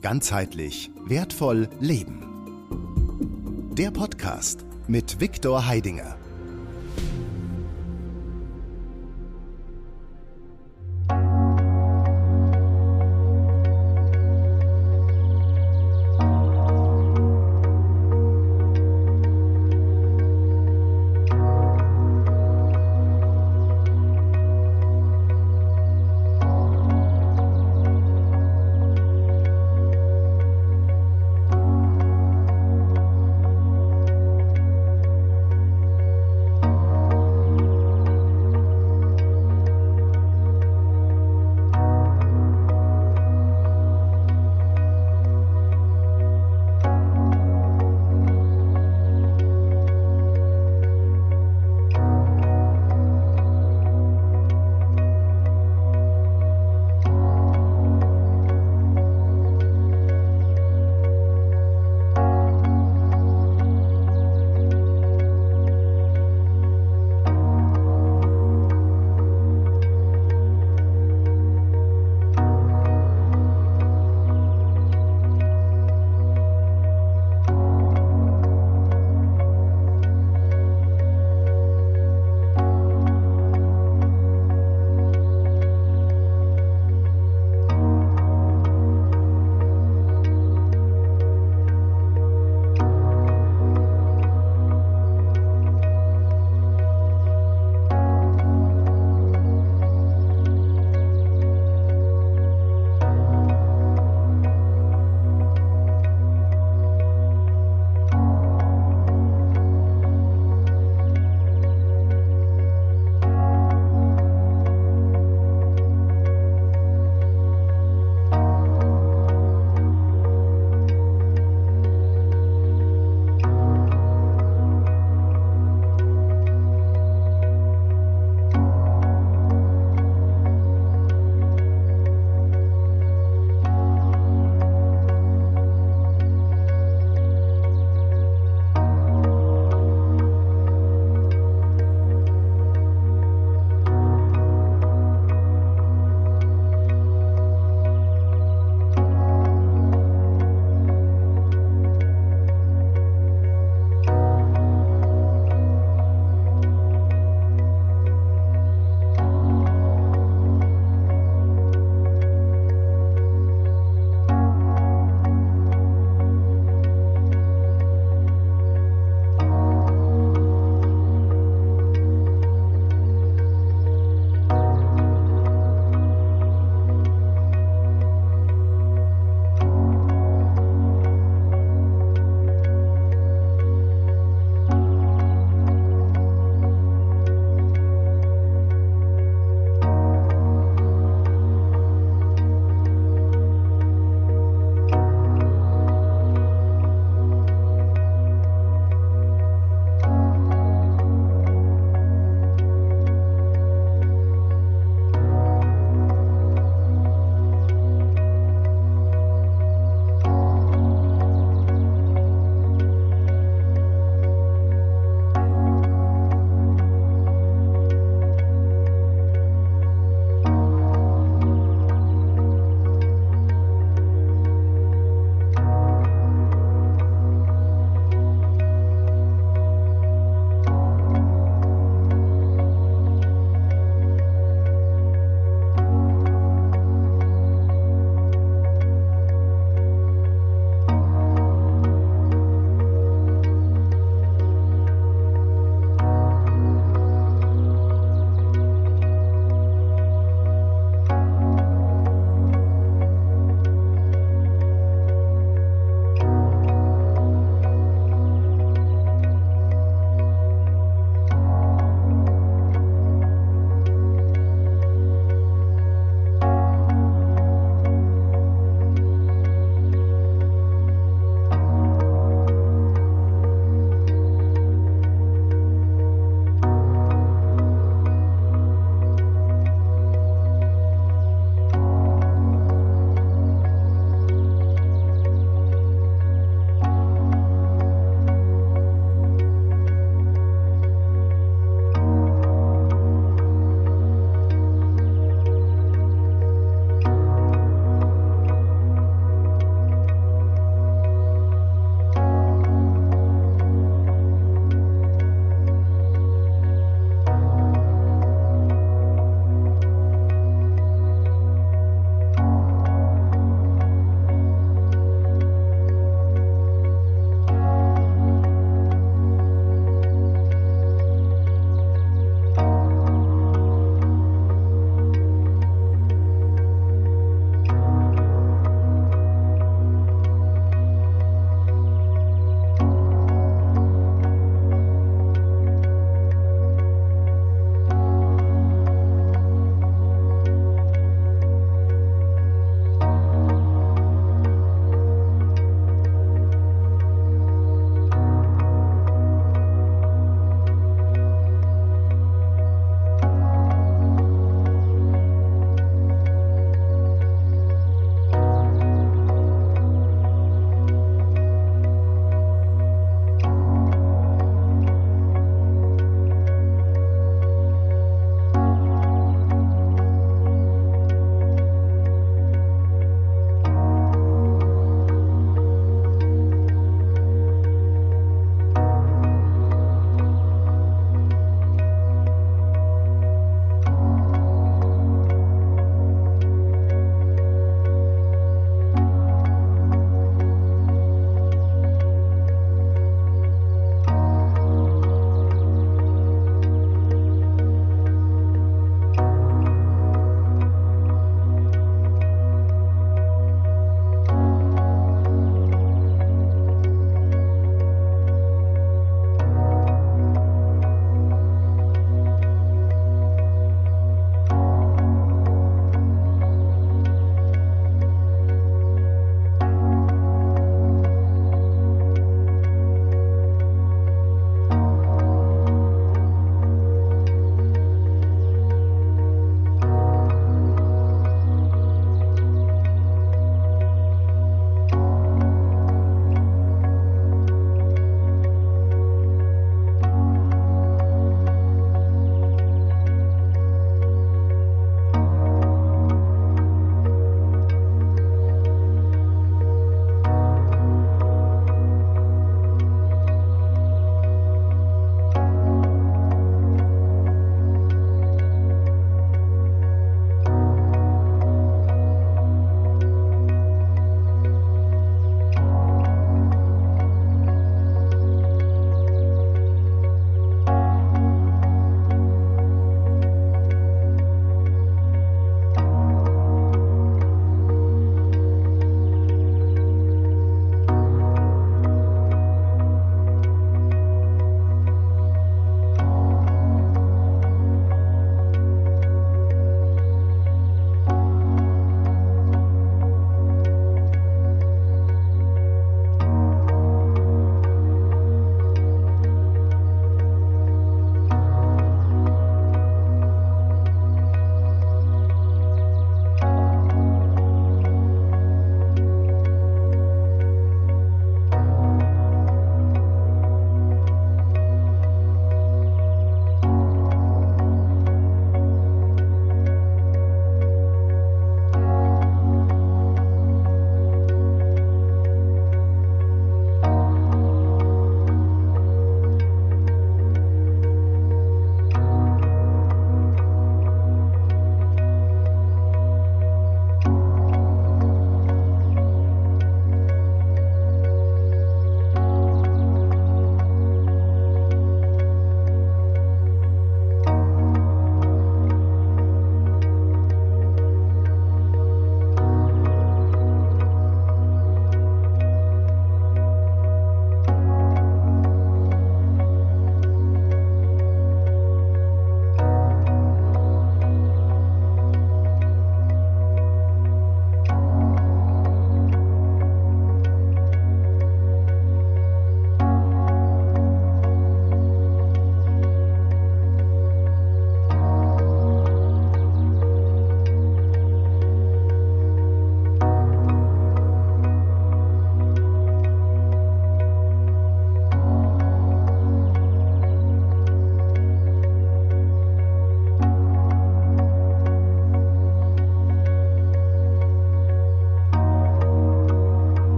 Ganzheitlich wertvoll leben. Der Podcast mit Viktor Heidinger.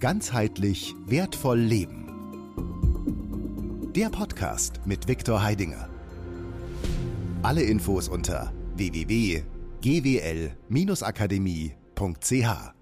Ganzheitlich wertvoll leben. Der Podcast mit Viktor Heidinger. Alle Infos unter www.gwl-akademie.ch